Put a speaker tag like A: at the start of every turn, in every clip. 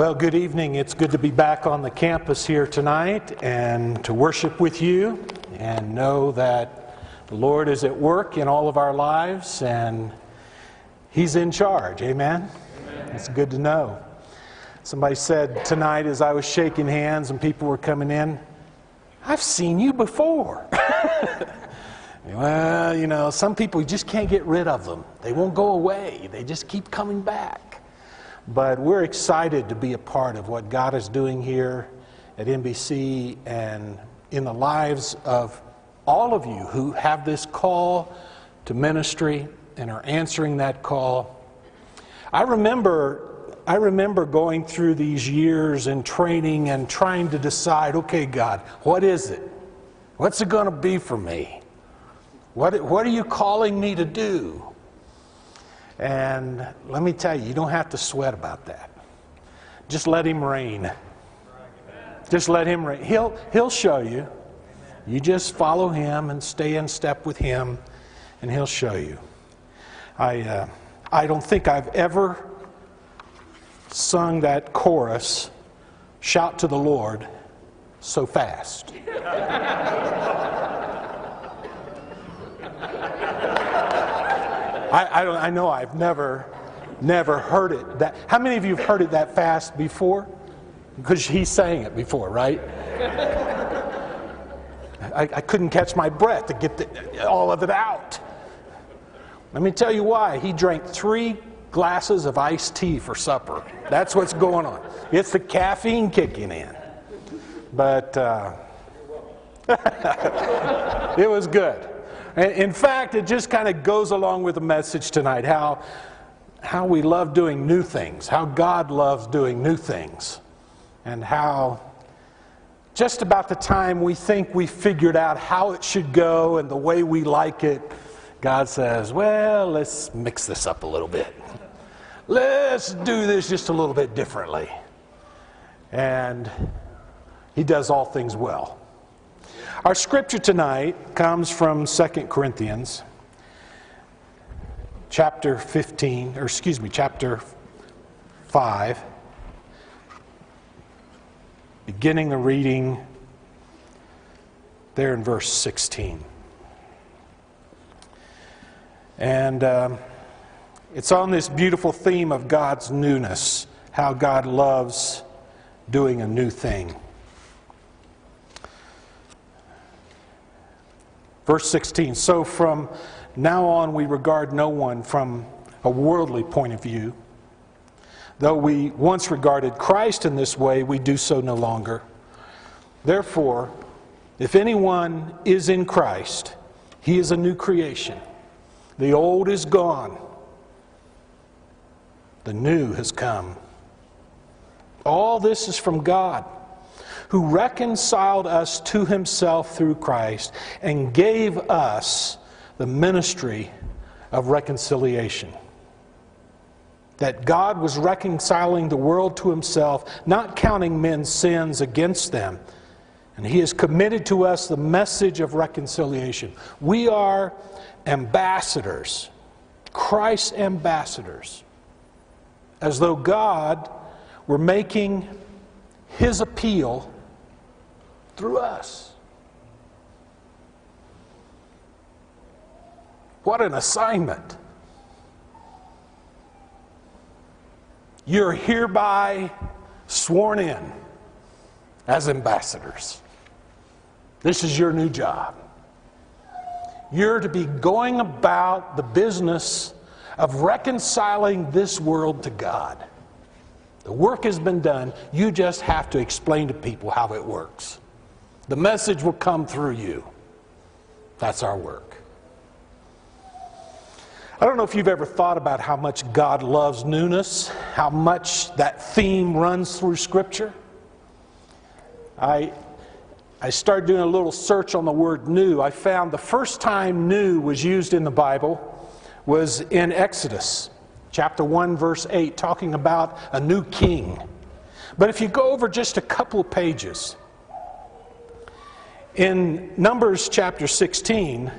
A: Well, good evening. It's good to be back on the campus here tonight and to worship with you and know that the Lord is at work in all of our lives and He's in charge. Amen? Amen. It's good to know. Somebody said tonight as I was shaking hands and people were coming in, I've seen you before. well, you know, some people you just can't get rid of them. They won't go away, they just keep coming back. But we're excited to be a part of what God is doing here at NBC and in the lives of all of you who have this call to ministry and are answering that call. I remember I remember going through these years and training and trying to decide, okay, God, what is it? What's it going to be for me? What, what are you calling me to do? And let me tell you, you don't have to sweat about that. Just let him reign. Just let him reign. He'll, he'll show you. You just follow him and stay in step with him, and he'll show you. I, uh, I don't think I've ever sung that chorus, Shout to the Lord, so fast. I, I, I know I've never, never heard it that. How many of you have heard it that fast before? Because he sang it before, right? I, I couldn't catch my breath to get the, all of it out. Let me tell you why. He drank three glasses of iced tea for supper. That's what's going on. It's the caffeine kicking in. But uh, it was good. In fact, it just kind of goes along with the message tonight how, how we love doing new things, how God loves doing new things, and how just about the time we think we figured out how it should go and the way we like it, God says, Well, let's mix this up a little bit. Let's do this just a little bit differently. And He does all things well. Our scripture tonight comes from 2 Corinthians chapter 15, or excuse me, chapter 5, beginning the reading there in verse 16. And um, it's on this beautiful theme of God's newness, how God loves doing a new thing. Verse 16 So from now on, we regard no one from a worldly point of view. Though we once regarded Christ in this way, we do so no longer. Therefore, if anyone is in Christ, he is a new creation. The old is gone, the new has come. All this is from God who reconciled us to himself through Christ and gave us the ministry of reconciliation. That God was reconciling the world to himself, not counting men's sins against them. And he has committed to us the message of reconciliation. We are ambassadors, Christ's ambassadors, as though God were making his appeal through us. What an assignment. You're hereby sworn in as ambassadors. This is your new job. You're to be going about the business of reconciling this world to God. The work has been done. You just have to explain to people how it works. The message will come through you. That's our work. I don't know if you've ever thought about how much God loves newness, how much that theme runs through Scripture. I, I started doing a little search on the word new. I found the first time new was used in the Bible was in Exodus chapter 1, verse 8, talking about a new king. But if you go over just a couple pages, in Numbers chapter 16,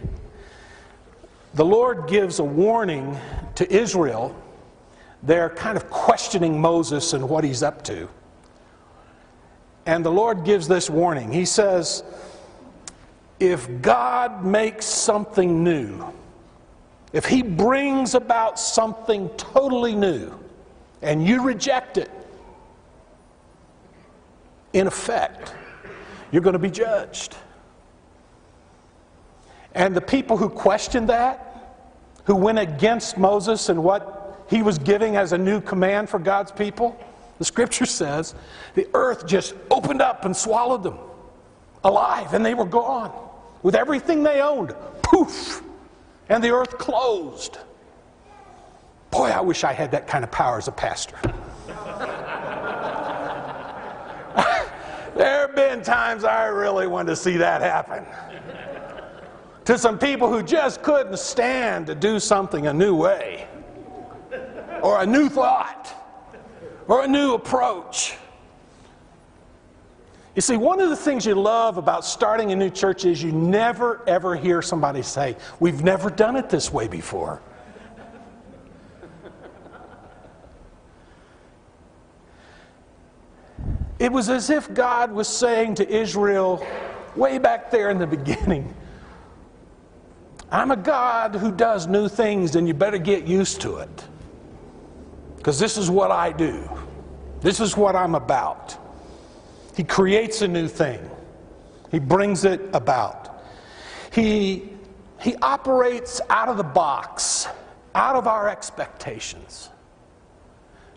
A: the Lord gives a warning to Israel they're kind of questioning Moses and what he's up to. And the Lord gives this warning. He says, If God makes something new, if He brings about something totally new, and you reject it, in effect, you're going to be judged. And the people who questioned that, who went against Moses and what he was giving as a new command for God's people, the scripture says the earth just opened up and swallowed them alive, and they were gone with everything they owned. Poof! And the earth closed. Boy, I wish I had that kind of power as a pastor. there have been times I really wanted to see that happen to some people who just couldn't stand to do something a new way, or a new thought, or a new approach. You see, one of the things you love about starting a new church is you never ever hear somebody say, We've never done it this way before. It was as if God was saying to Israel, way back there in the beginning, I'm a God who does new things, and you better get used to it. Because this is what I do, this is what I'm about. He creates a new thing, He brings it about. He, he operates out of the box, out of our expectations.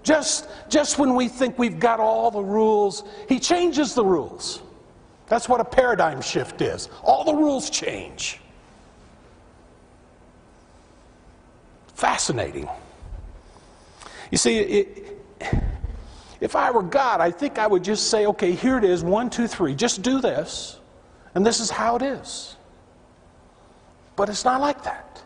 A: Just, just when we think we've got all the rules, He changes the rules. That's what a paradigm shift is. All the rules change. Fascinating. You see, it, if I were God, I think I would just say, okay, here it is, one, two, three, just do this, and this is how it is. But it's not like that.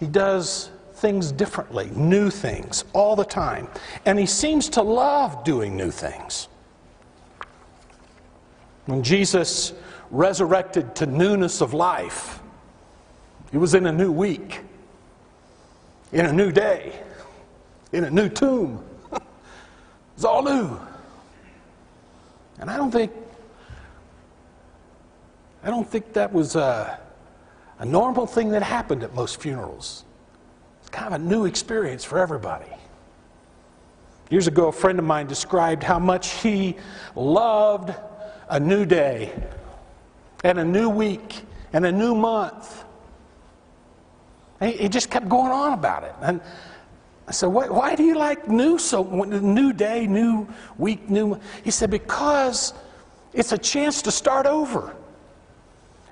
A: He does things differently, new things, all the time. And he seems to love doing new things. When Jesus resurrected to newness of life, he was in a new week in a new day, in a new tomb. it's all new. And I don't think, I don't think that was a, a normal thing that happened at most funerals. It's kind of a new experience for everybody. Years ago, a friend of mine described how much he loved a new day and a new week and a new month he just kept going on about it. And I said, why, do you like new so new day, new week, new? He said, because it's a chance to start over.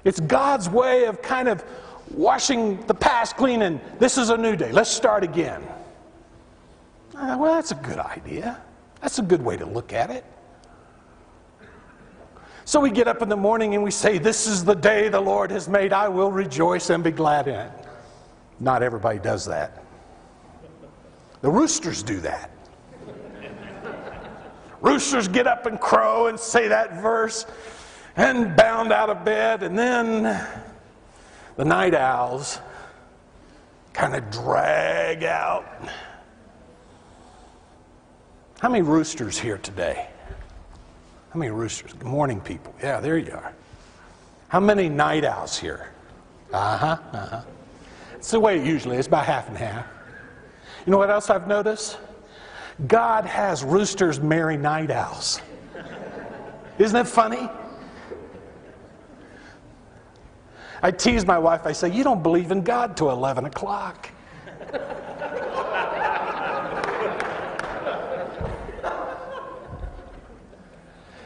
A: It's God's way of kind of washing the past clean and this is a new day. Let's start again. Thought, well, that's a good idea. That's a good way to look at it. So we get up in the morning and we say, This is the day the Lord has made. I will rejoice and be glad in it. Not everybody does that. The roosters do that. roosters get up and crow and say that verse and bound out of bed, and then the night owls kind of drag out. How many roosters here today? How many roosters? Good morning, people. Yeah, there you are. How many night owls here? Uh huh, uh huh. It's the way it usually is, about half and half. You know what else I've noticed? God has roosters marry night owls. Isn't that funny? I tease my wife, I say, You don't believe in God till 11 o'clock.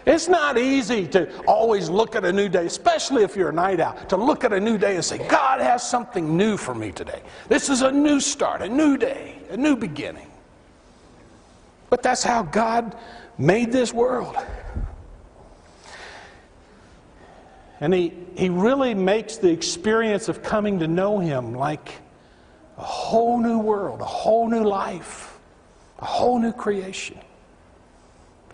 A: It's not easy to always look at a new day, especially if you're a night owl, to look at a new day and say, God has something new for me today. This is a new start, a new day, a new beginning. But that's how God made this world. And he, he really makes the experience of coming to know Him like a whole new world, a whole new life, a whole new creation.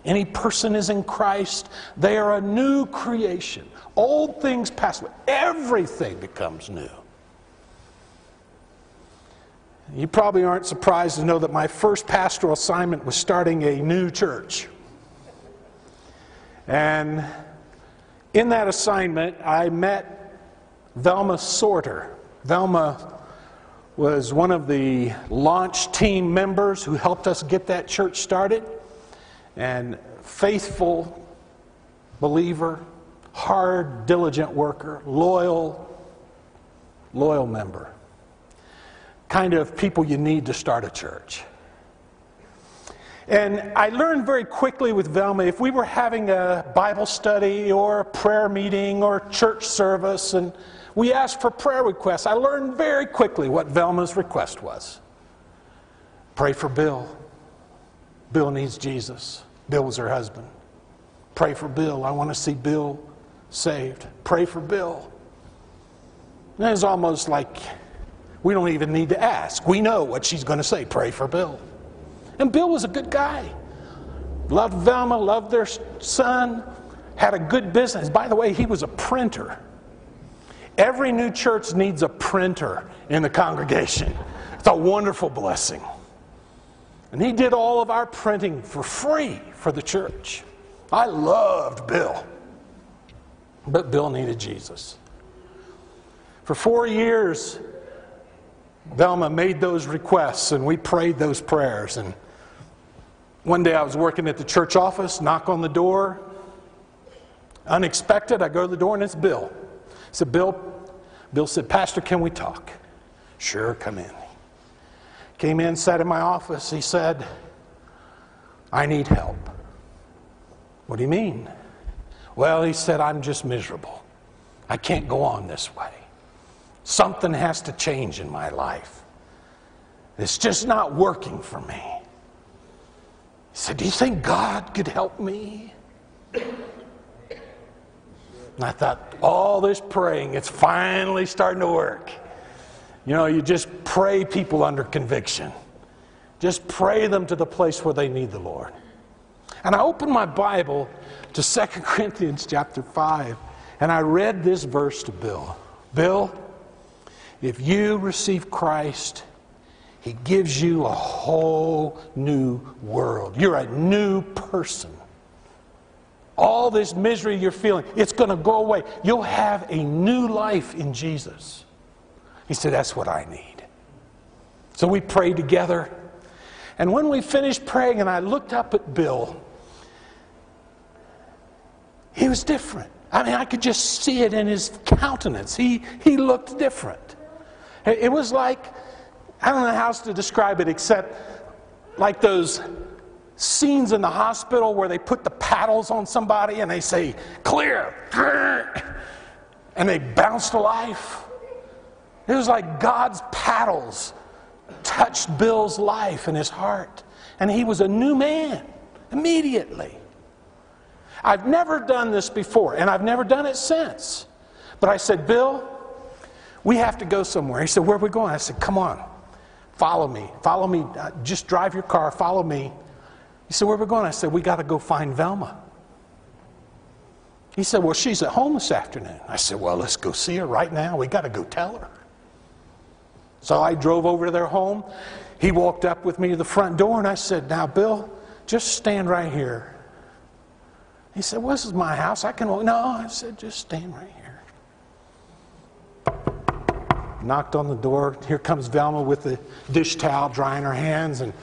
A: Any person is in Christ, they are a new creation. Old things pass away, everything becomes new. You probably aren't surprised to know that my first pastoral assignment was starting a new church. And in that assignment, I met Velma Sorter. Velma was one of the launch team members who helped us get that church started. And faithful believer, hard, diligent worker, loyal, loyal member. Kind of people you need to start a church. And I learned very quickly with Velma if we were having a Bible study or a prayer meeting or church service and we asked for prayer requests, I learned very quickly what Velma's request was. Pray for Bill. Bill needs Jesus. Bill was her husband. Pray for Bill. I want to see Bill saved. Pray for Bill. And it's almost like we don't even need to ask. We know what she's going to say. Pray for Bill. And Bill was a good guy. Loved Velma, loved their son, had a good business. By the way, he was a printer. Every new church needs a printer in the congregation. It's a wonderful blessing. And he did all of our printing for free for the church. I loved Bill. But Bill needed Jesus. For four years, Velma made those requests and we prayed those prayers. And one day I was working at the church office, knock on the door. Unexpected, I go to the door and it's Bill. I said, Bill, Bill said, Pastor, can we talk? Sure, come in. Came in, sat in my office. He said, I need help. What do you mean? Well, he said, I'm just miserable. I can't go on this way. Something has to change in my life. It's just not working for me. He said, Do you think God could help me? And I thought, all this praying, it's finally starting to work. You know, you just pray people under conviction. Just pray them to the place where they need the Lord. And I opened my Bible to 2 Corinthians chapter 5, and I read this verse to Bill. Bill, if you receive Christ, he gives you a whole new world. You're a new person. All this misery you're feeling, it's going to go away. You'll have a new life in Jesus. He said, That's what I need. So we prayed together. And when we finished praying, and I looked up at Bill, he was different. I mean, I could just see it in his countenance. He, he looked different. It was like I don't know how else to describe it except like those scenes in the hospital where they put the paddles on somebody and they say, clear, and they bounce to life. It was like God's paddles touched Bill's life and his heart, and he was a new man immediately. I've never done this before, and I've never done it since. But I said, Bill, we have to go somewhere. He said, Where are we going? I said, Come on. Follow me. Follow me. Uh, just drive your car. Follow me. He said, Where are we going? I said, We got to go find Velma. He said, Well, she's at home this afternoon. I said, Well, let's go see her right now. We got to go tell her. So I drove over to their home. He walked up with me to the front door, and I said, Now, Bill, just stand right here. He said, Well, this is my house. I can walk. No, I said, Just stand right here knocked on the door. Here comes Velma with the dish towel drying her hands, and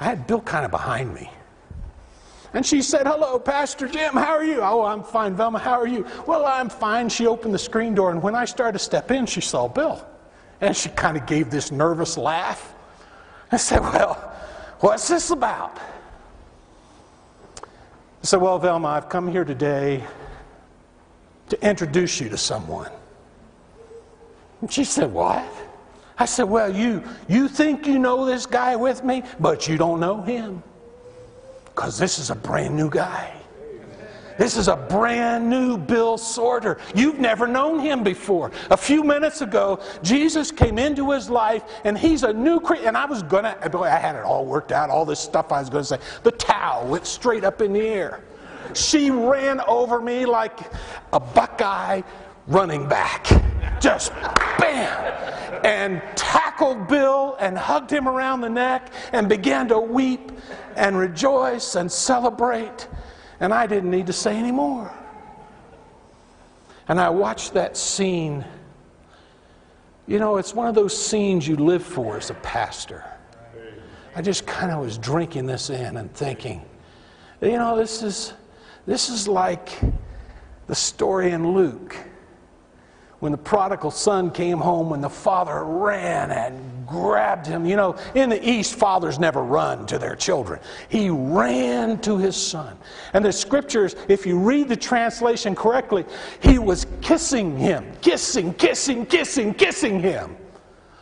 A: I had Bill kind of behind me. And she said, Hello, Pastor Jim, how are you? Oh, I'm fine. Velma, how are you? Well, I'm fine. She opened the screen door, and when I started to step in, she saw Bill. And she kind of gave this nervous laugh. I said, Well, what's this about? I said, Well, Velma, I've come here today to introduce you to someone. And she said, What? I said, Well, you, you think you know this guy with me, but you don't know him. Because this is a brand new guy. This is a brand new Bill Sorter. You've never known him before. A few minutes ago, Jesus came into his life and he's a new creature. And I was going to, I had it all worked out, all this stuff I was going to say. The towel went straight up in the air. She ran over me like a buckeye running back just bam, and tackled Bill and hugged him around the neck and began to weep and rejoice and celebrate. And I didn't need to say any more. And I watched that scene. You know, it's one of those scenes you live for as a pastor. I just kind of was drinking this in and thinking, you know, this is, this is like the story in Luke when the prodigal son came home, when the father ran and grabbed him. You know, in the East, fathers never run to their children. He ran to his son. And the scriptures, if you read the translation correctly, he was kissing him, kissing, kissing, kissing, kissing him,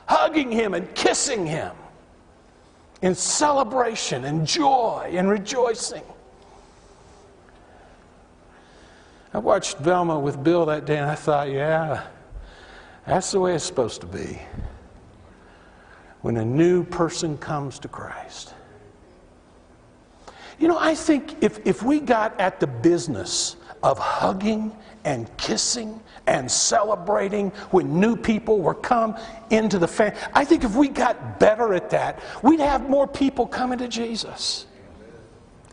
A: hugging him and kissing him in celebration and joy and rejoicing. I watched Velma with Bill that day and I thought, yeah, that's the way it's supposed to be. When a new person comes to Christ. You know, I think if, if we got at the business of hugging and kissing and celebrating when new people were come into the family, I think if we got better at that, we'd have more people coming to Jesus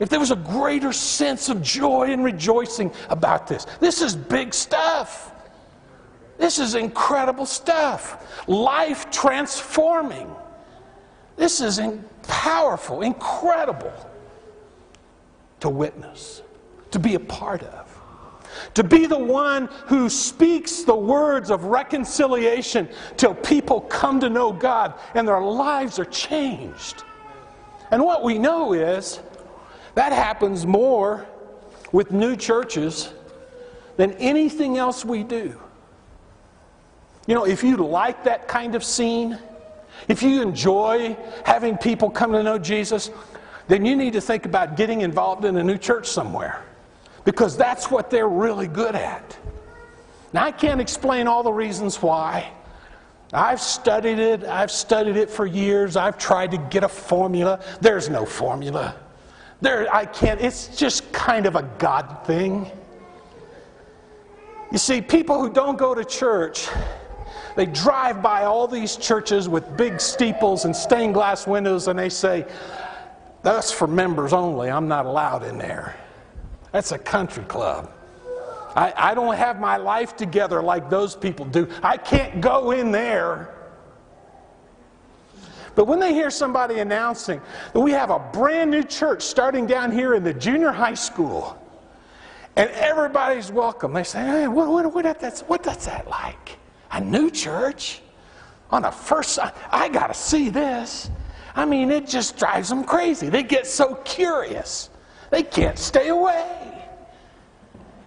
A: if there was a greater sense of joy and rejoicing about this. This is big stuff. This is incredible stuff. Life transforming. This is in powerful, incredible to witness, to be a part of. To be the one who speaks the words of reconciliation till people come to know God and their lives are changed. And what we know is that happens more with new churches than anything else we do. You know, if you like that kind of scene, if you enjoy having people come to know Jesus, then you need to think about getting involved in a new church somewhere because that's what they're really good at. Now, I can't explain all the reasons why. I've studied it, I've studied it for years, I've tried to get a formula. There's no formula. There, I can't, it's just kind of a God thing. You see, people who don't go to church, they drive by all these churches with big steeples and stained glass windows and they say, That's for members only. I'm not allowed in there. That's a country club. I, I don't have my life together like those people do. I can't go in there. But when they hear somebody announcing that we have a brand new church starting down here in the junior high school, and everybody's welcome, they say, hey, what, what, what, that's, what that's that like? A new church? On a first, I got to see this. I mean, it just drives them crazy. They get so curious. They can't stay away.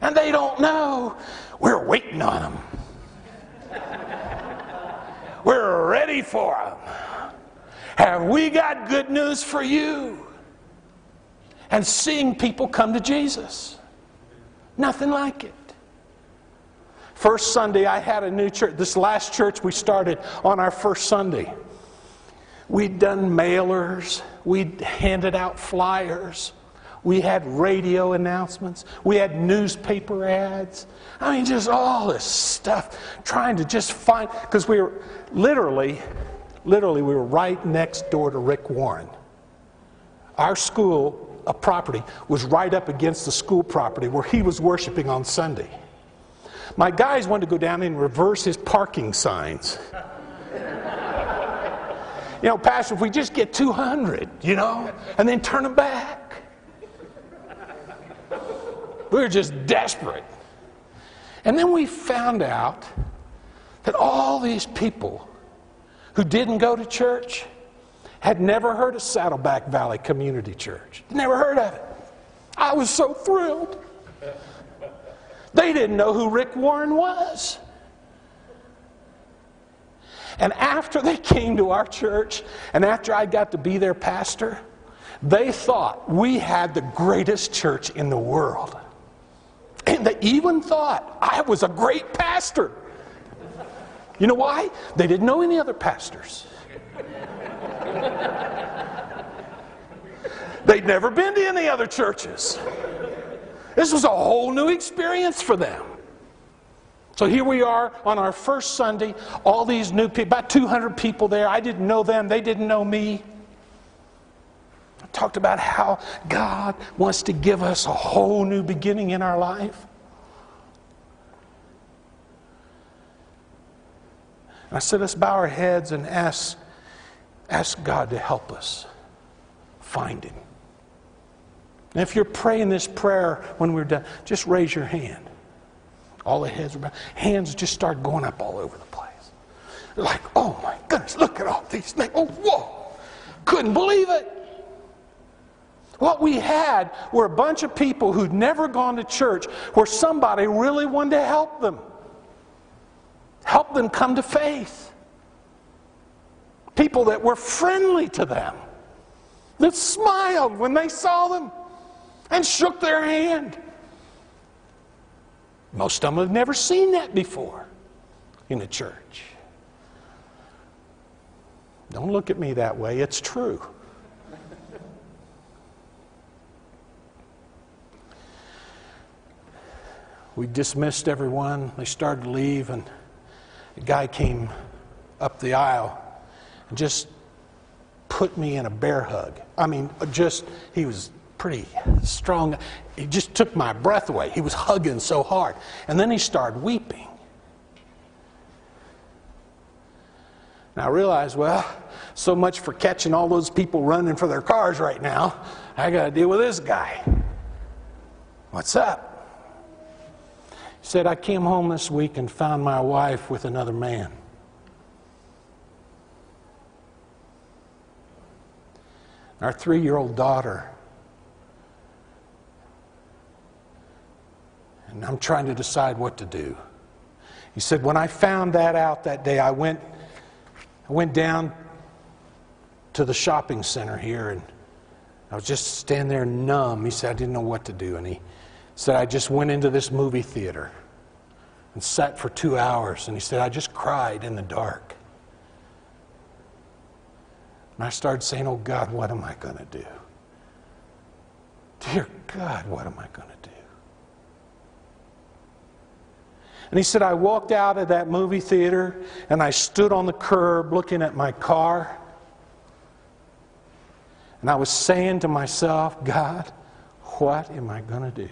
A: And they don't know. We're waiting on them. We're ready for them. Have we got good news for you? And seeing people come to Jesus. Nothing like it. First Sunday, I had a new church. This last church we started on our first Sunday. We'd done mailers, we'd handed out flyers, we had radio announcements, we had newspaper ads. I mean, just all this stuff, trying to just find, because we were literally literally, we were right next door to Rick Warren. Our school, a property, was right up against the school property where he was worshiping on Sunday. My guys wanted to go down and reverse his parking signs. you know, Pastor, if we just get 200, you know, and then turn them back. We were just desperate. And then we found out that all these people who didn't go to church had never heard of Saddleback Valley Community Church. Never heard of it. I was so thrilled. They didn't know who Rick Warren was. And after they came to our church, and after I got to be their pastor, they thought we had the greatest church in the world. And they even thought I was a great pastor. You know why? They didn't know any other pastors. They'd never been to any other churches. This was a whole new experience for them. So here we are on our first Sunday, all these new people, about 200 people there. I didn't know them, they didn't know me. I talked about how God wants to give us a whole new beginning in our life. I said, let's bow our heads and ask, ask God to help us find Him. And if you're praying this prayer when we're done, just raise your hand. All the heads are hands just start going up all over the place. Like, oh my goodness, look at all these things. Oh, whoa. Couldn't believe it. What we had were a bunch of people who'd never gone to church where somebody really wanted to help them. Help them come to faith. People that were friendly to them, that smiled when they saw them and shook their hand. Most of them have never seen that before in a church. Don't look at me that way, it's true. we dismissed everyone. They started to leave, and a guy came up the aisle and just put me in a bear hug. I mean, just, he was pretty strong. He just took my breath away. He was hugging so hard. And then he started weeping. And I realized, well, so much for catching all those people running for their cars right now. I got to deal with this guy. What's up? Said, I came home this week and found my wife with another man. Our three year old daughter and I'm trying to decide what to do. He said, When I found that out that day, I went, I went down to the shopping center here and I was just standing there numb. He said, I didn't know what to do. And he said, I just went into this movie theater and sat for two hours. And he said, I just cried in the dark. And I started saying, Oh God, what am I going to do? Dear God, what am I going to do? And he said, I walked out of that movie theater and I stood on the curb looking at my car. And I was saying to myself, God, what am I going to do?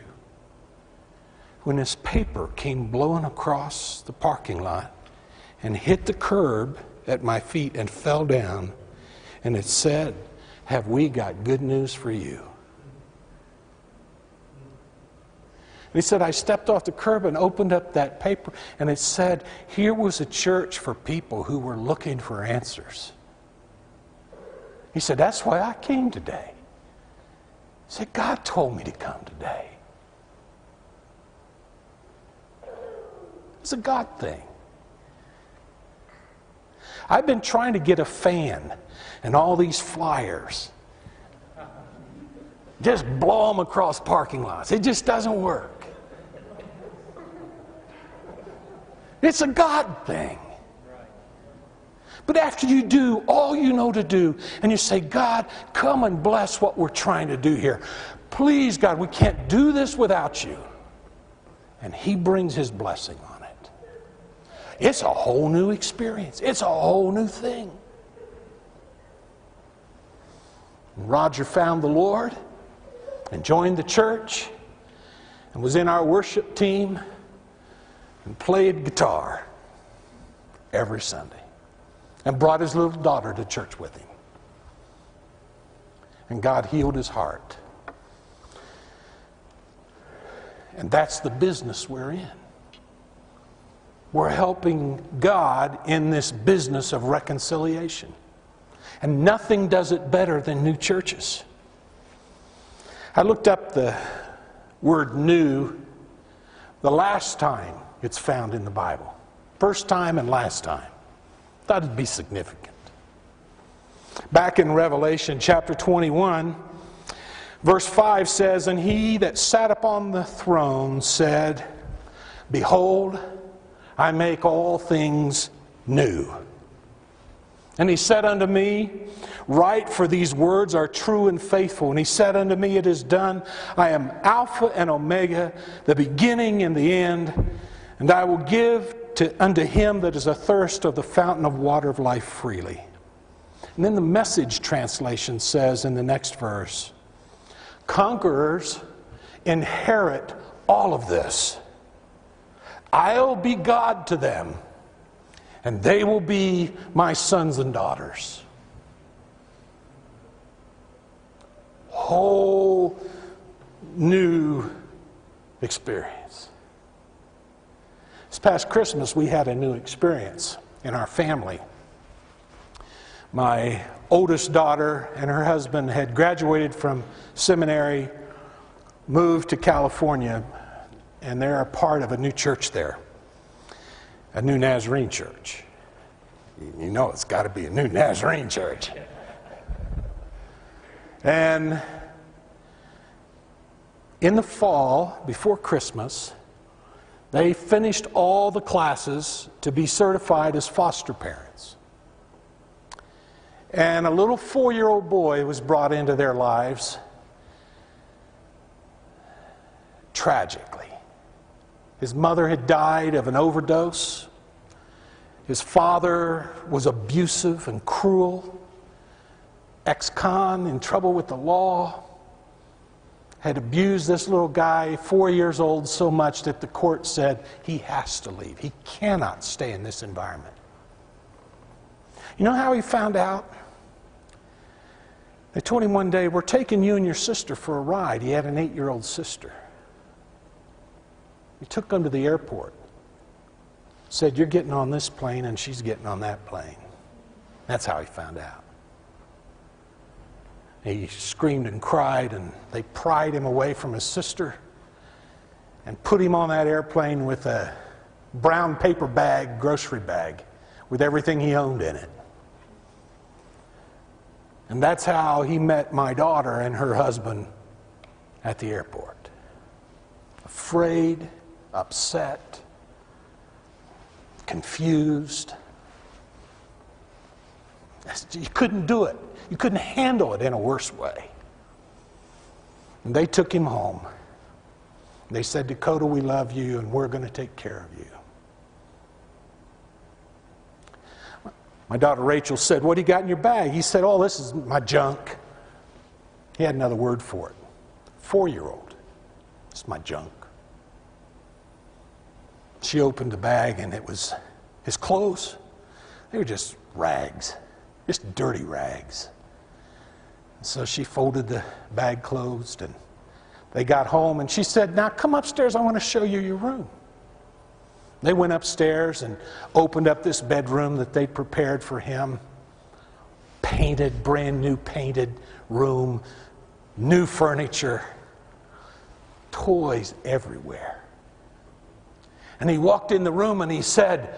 A: When this paper came blowing across the parking lot and hit the curb at my feet and fell down, and it said, Have we got good news for you? he said, I stepped off the curb and opened up that paper, and it said, Here was a church for people who were looking for answers. He said, That's why I came today. He said, God told me to come today. It's a God thing. I've been trying to get a fan and all these flyers. Just blow them across parking lots. It just doesn't work. It's a God thing. But after you do all you know to do, and you say, God, come and bless what we're trying to do here. Please, God, we can't do this without you. And He brings His blessing on. It's a whole new experience, it's a whole new thing. Roger found the Lord and joined the church and was in our worship team and played guitar every Sunday and brought his little daughter to church with him. And God healed his heart. And that's the business we're in. We're helping God in this business of reconciliation. And nothing does it better than new churches. I looked up the word new the last time it's found in the Bible. First time and last time. Thought it'd be significant. Back in Revelation chapter 21, verse 5 says, And he that sat upon the throne said, Behold, I make all things new. And he said unto me, Write, for these words are true and faithful. And he said unto me, It is done. I am Alpha and Omega, the beginning and the end. And I will give to, unto him that is athirst of the fountain of water of life freely. And then the message translation says in the next verse Conquerors inherit all of this. I'll be God to them, and they will be my sons and daughters. Whole new experience. This past Christmas, we had a new experience in our family. My oldest daughter and her husband had graduated from seminary, moved to California, and they're a part of a new church there, a new Nazarene church. You know it's got to be a new Nazarene church. And in the fall, before Christmas, they finished all the classes to be certified as foster parents. And a little four year old boy was brought into their lives tragically. His mother had died of an overdose. His father was abusive and cruel, ex con, in trouble with the law, had abused this little guy, four years old, so much that the court said he has to leave. He cannot stay in this environment. You know how he found out? They told him one day, We're taking you and your sister for a ride. He had an eight year old sister. He took them to the airport. Said, You're getting on this plane and she's getting on that plane. That's how he found out. He screamed and cried, and they pried him away from his sister and put him on that airplane with a brown paper bag, grocery bag, with everything he owned in it. And that's how he met my daughter and her husband at the airport. Afraid, upset, confused. You couldn't do it. You couldn't handle it in a worse way. And they took him home. They said, Dakota, we love you and we're going to take care of you. My daughter Rachel said, What do you got in your bag? He said, Oh, this is my junk. He had another word for it. Four year old. It's my junk. She opened the bag and it was his clothes. They were just rags, just dirty rags. So she folded the bag closed and they got home and she said, Now come upstairs, I want to show you your room. They went upstairs and opened up this bedroom that they'd prepared for him. Painted, brand new painted room, new furniture, toys everywhere. And he walked in the room and he said,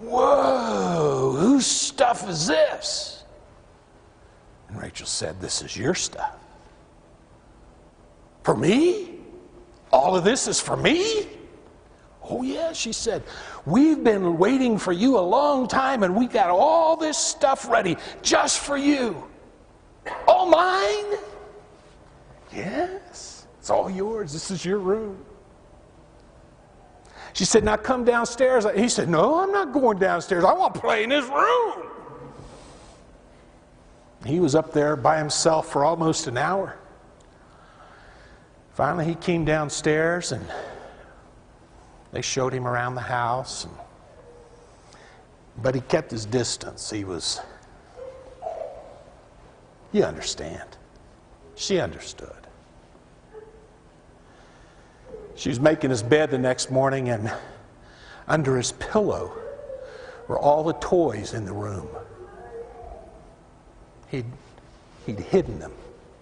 A: Whoa, whose stuff is this? And Rachel said, This is your stuff. For me? All of this is for me? Oh, yeah, she said, We've been waiting for you a long time and we got all this stuff ready just for you. All mine? Yes, it's all yours. This is your room. She said, Now come downstairs. He said, No, I'm not going downstairs. I want to play in his room. He was up there by himself for almost an hour. Finally, he came downstairs and they showed him around the house, and, but he kept his distance. He was, you understand. She understood. She was making his bed the next morning, and under his pillow were all the toys in the room. He'd, he'd hidden them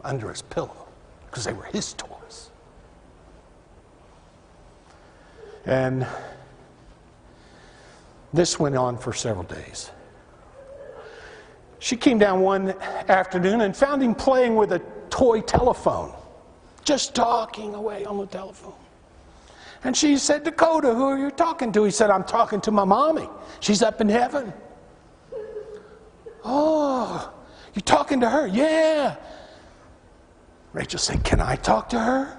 A: under his pillow because they were his toys. And this went on for several days. She came down one afternoon and found him playing with a toy telephone, just talking away on the telephone. And she said, Dakota, who are you talking to? He said, I'm talking to my mommy. She's up in heaven. Oh, you're talking to her? Yeah. Rachel said, Can I talk to her?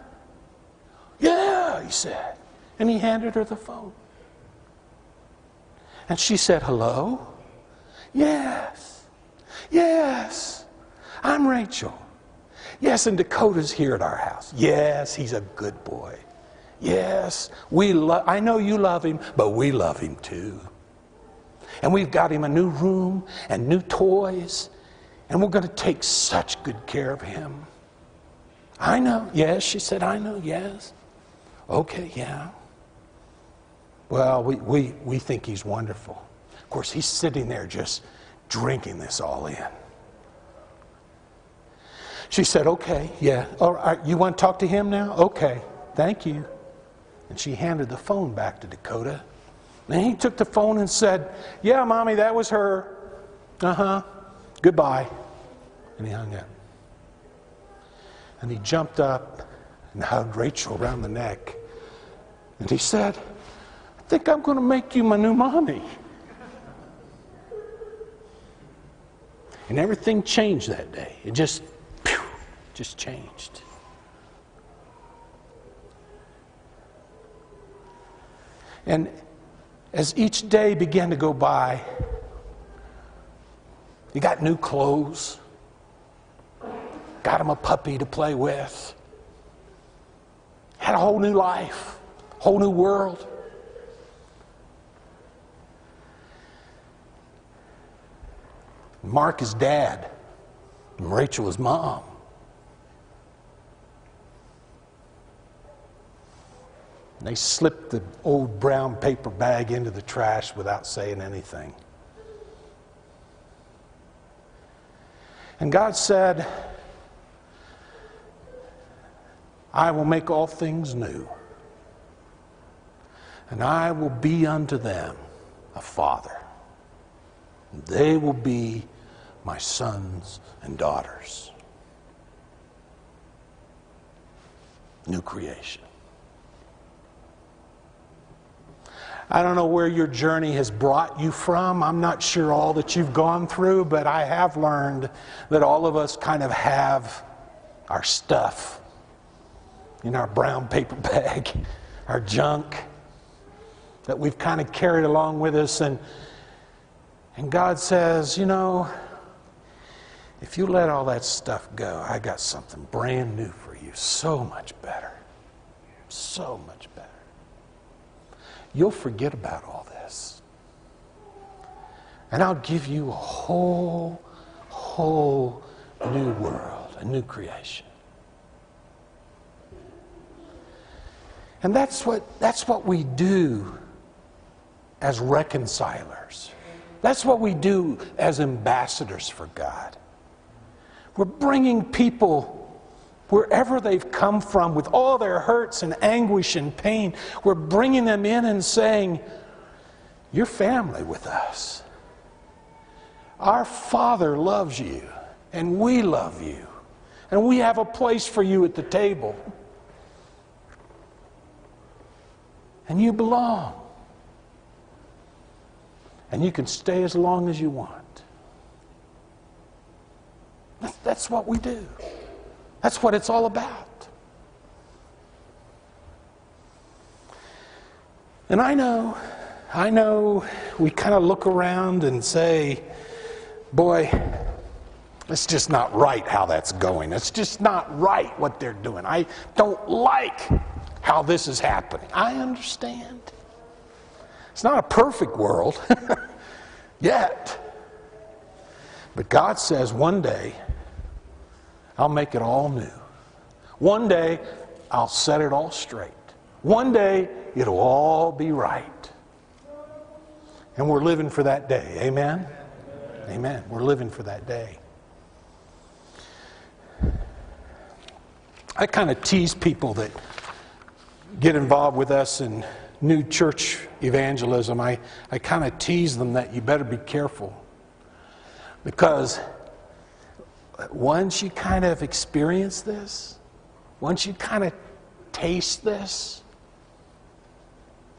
A: Yeah, he said. And he handed her the phone. And she said, Hello? Yes. Yes. I'm Rachel. Yes, and Dakota's here at our house. Yes, he's a good boy. Yes, we lo- I know you love him, but we love him too. And we've got him a new room and new toys, and we're going to take such good care of him. I know. Yes, she said, I know. Yes. Okay, yeah. Well, we, we, we think he's wonderful. Of course, he's sitting there just drinking this all in. She said, Okay, yeah. All right, you want to talk to him now? Okay, thank you. And she handed the phone back to Dakota. And he took the phone and said, Yeah, mommy, that was her. Uh huh. Goodbye. And he hung up. And he jumped up and hugged Rachel around the neck. And he said, I think I'm going to make you my new mommy. And everything changed that day. It just, pew, just changed. And as each day began to go by, you got new clothes, got him a puppy to play with, had a whole new life, whole new world. Mark is dad, and Rachel is mom. And they slipped the old brown paper bag into the trash without saying anything. And God said, I will make all things new, and I will be unto them a father. They will be my sons and daughters. New creation. I don't know where your journey has brought you from. I'm not sure all that you've gone through, but I have learned that all of us kind of have our stuff in our brown paper bag, our junk that we've kind of carried along with us. And, and God says, you know, if you let all that stuff go, I got something brand new for you, so much better. So much you'll forget about all this. And I'll give you a whole, whole new world, a new creation. And that's what, that's what we do as reconcilers. That's what we do as ambassadors for God. We're bringing people wherever they've come from with all their hurts and anguish and pain, we're bringing them in and saying, You're family with us. Our Father loves you, and we love you, and we have a place for you at the table. And you belong. And you can stay as long as you want. That's what we do. That's what it's all about. And I know, I know we kind of look around and say, boy, it's just not right how that's going. It's just not right what they're doing. I don't like how this is happening. I understand. It's not a perfect world yet. But God says one day I'll make it all new. One day, I'll set it all straight. One day, it'll all be right. And we're living for that day. Amen? Amen. We're living for that day. I kind of tease people that get involved with us in new church evangelism. I, I kind of tease them that you better be careful. Because once you kind of experience this, once you kind of taste this,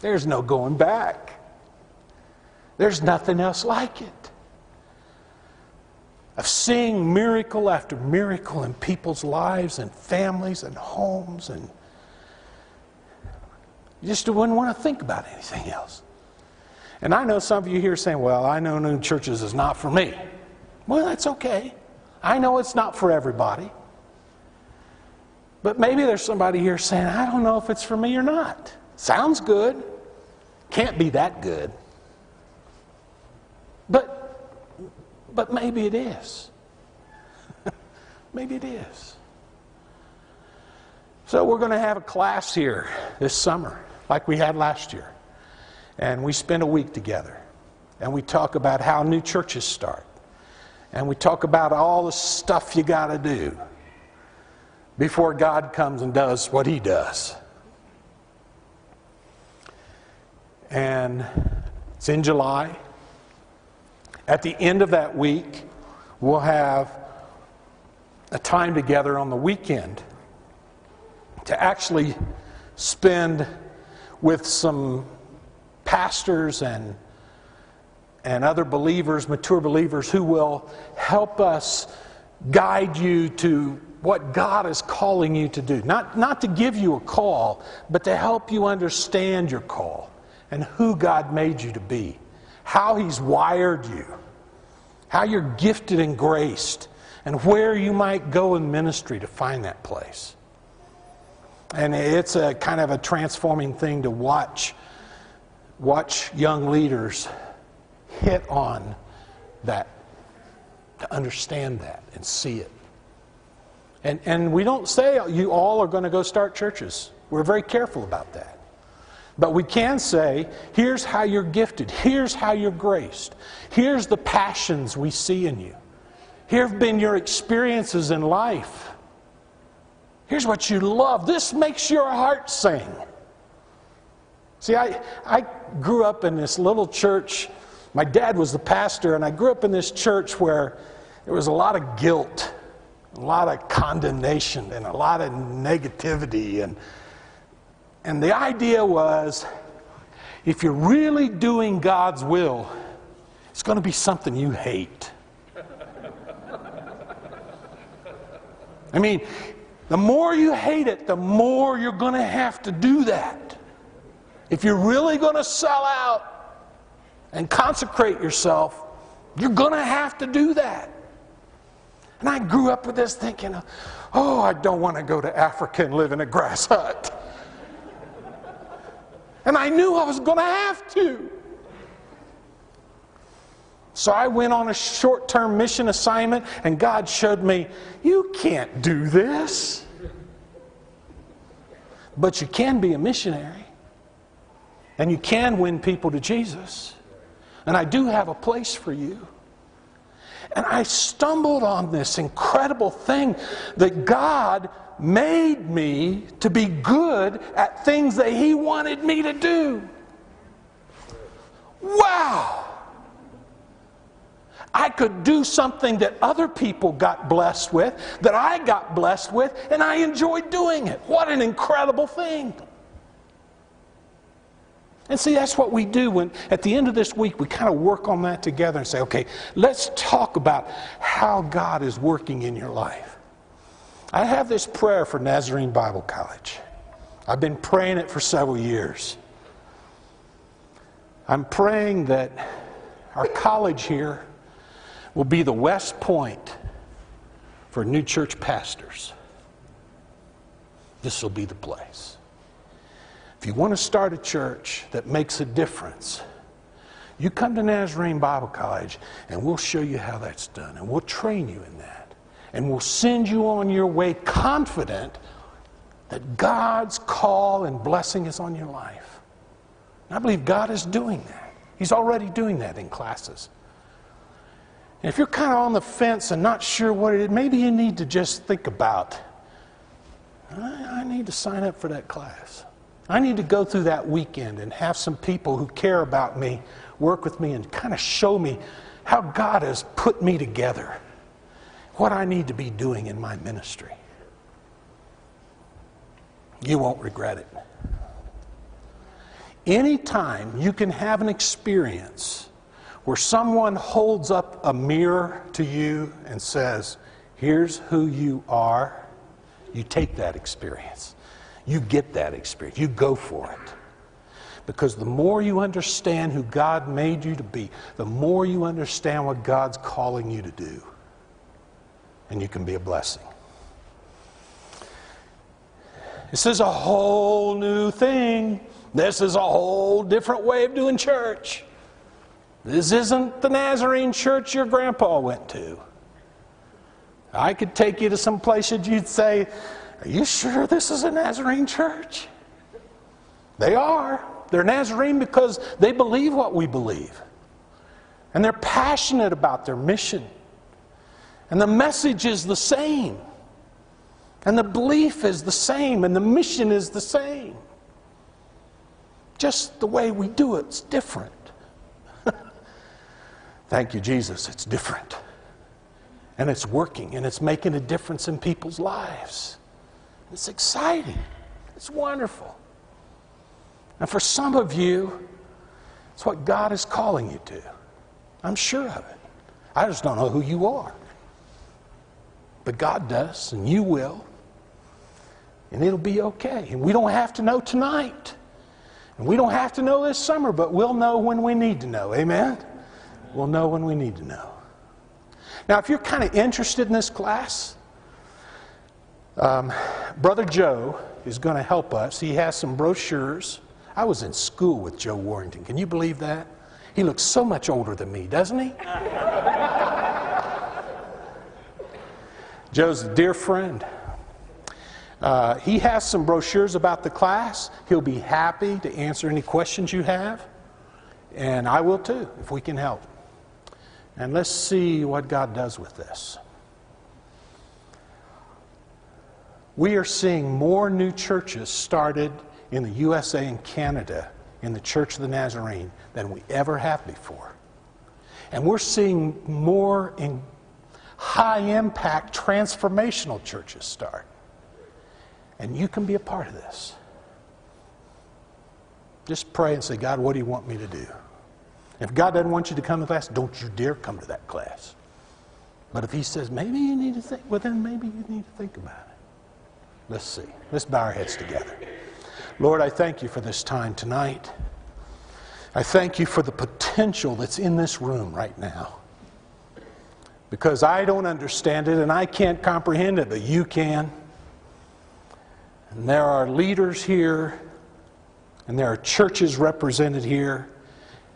A: there's no going back. There's nothing else like it. Of seeing miracle after miracle in people's lives and families and homes and You just wouldn't want to think about anything else. And I know some of you here saying, well, I know new churches is not for me. Well, that's okay. I know it's not for everybody. But maybe there's somebody here saying, I don't know if it's for me or not. Sounds good. Can't be that good. But, but maybe it is. maybe it is. So we're going to have a class here this summer, like we had last year. And we spend a week together. And we talk about how new churches start. And we talk about all the stuff you got to do before God comes and does what He does. And it's in July. At the end of that week, we'll have a time together on the weekend to actually spend with some pastors and, and other believers, mature believers, who will help us guide you to what God is calling you to do. Not, not to give you a call, but to help you understand your call and who God made you to be, how He's wired you, how you're gifted and graced, and where you might go in ministry to find that place. And it's a kind of a transforming thing to watch watch young leaders hit on that, to understand that and see it. And, and we don't say you all are going to go start churches. We're very careful about that. But we can say, here's how you're gifted. Here's how you're graced. Here's the passions we see in you. Here have been your experiences in life. Here's what you love. This makes your heart sing. See, I, I grew up in this little church. My dad was the pastor, and I grew up in this church where there was a lot of guilt, a lot of condemnation, and a lot of negativity. And, and the idea was if you're really doing God's will, it's going to be something you hate. I mean, the more you hate it, the more you're going to have to do that. If you're really going to sell out and consecrate yourself, you're going to have to do that. And I grew up with this thinking, oh, I don't want to go to Africa and live in a grass hut. And I knew I was going to have to. So I went on a short term mission assignment, and God showed me, you can't do this. But you can be a missionary. And you can win people to Jesus. And I do have a place for you. And I stumbled on this incredible thing that God made me to be good at things that He wanted me to do. Wow! I could do something that other people got blessed with, that I got blessed with, and I enjoyed doing it. What an incredible thing! And see, that's what we do when at the end of this week we kind of work on that together and say, okay, let's talk about how God is working in your life. I have this prayer for Nazarene Bible College. I've been praying it for several years. I'm praying that our college here will be the West Point for new church pastors. This will be the place. If you want to start a church that makes a difference, you come to Nazarene Bible College and we'll show you how that's done and we'll train you in that. And we'll send you on your way confident that God's call and blessing is on your life. And I believe God is doing that. He's already doing that in classes. And if you're kind of on the fence and not sure what it is, maybe you need to just think about I, I need to sign up for that class. I need to go through that weekend and have some people who care about me work with me and kind of show me how God has put me together, what I need to be doing in my ministry. You won't regret it. Anytime you can have an experience where someone holds up a mirror to you and says, Here's who you are, you take that experience. You get that experience. You go for it. Because the more you understand who God made you to be, the more you understand what God's calling you to do. And you can be a blessing. This is a whole new thing. This is a whole different way of doing church. This isn't the Nazarene church your grandpa went to. I could take you to some place that you'd say, Are you sure this is a Nazarene church? They are. They're Nazarene because they believe what we believe. And they're passionate about their mission. And the message is the same. And the belief is the same. And the mission is the same. Just the way we do it's different. Thank you, Jesus. It's different. And it's working and it's making a difference in people's lives. It's exciting. It's wonderful. And for some of you, it's what God is calling you to. I'm sure of it. I just don't know who you are. But God does, and you will. And it'll be okay. And we don't have to know tonight. And we don't have to know this summer, but we'll know when we need to know. Amen? We'll know when we need to know. Now, if you're kind of interested in this class, um, Brother Joe is going to help us. He has some brochures. I was in school with Joe Warrington. Can you believe that? He looks so much older than me, doesn't he? Joe's a dear friend. Uh, he has some brochures about the class. He'll be happy to answer any questions you have. And I will too, if we can help. And let's see what God does with this. We are seeing more new churches started in the USA and Canada in the Church of the Nazarene than we ever have before. And we're seeing more in high impact transformational churches start. And you can be a part of this. Just pray and say, God, what do you want me to do? If God doesn't want you to come to class, don't you dare come to that class. But if He says, maybe you need to think, well, then maybe you need to think about it. Let's see. Let's bow our heads together. Lord, I thank you for this time tonight. I thank you for the potential that's in this room right now. Because I don't understand it and I can't comprehend it, but you can. And there are leaders here, and there are churches represented here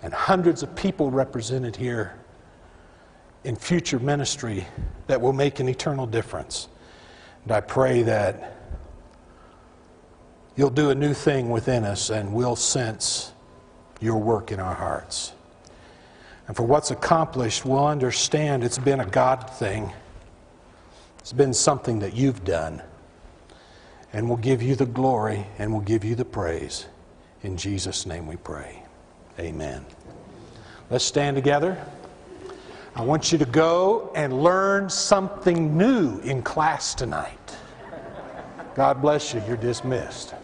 A: and hundreds of people represented here in future ministry that will make an eternal difference. And I pray that you'll do a new thing within us and we'll sense your work in our hearts. And for what's accomplished, we'll understand it's been a God thing. It's been something that you've done. And we'll give you the glory and we'll give you the praise. In Jesus' name we pray. Amen. Let's stand together. I want you to go and learn something new in class tonight. God bless you. You're dismissed.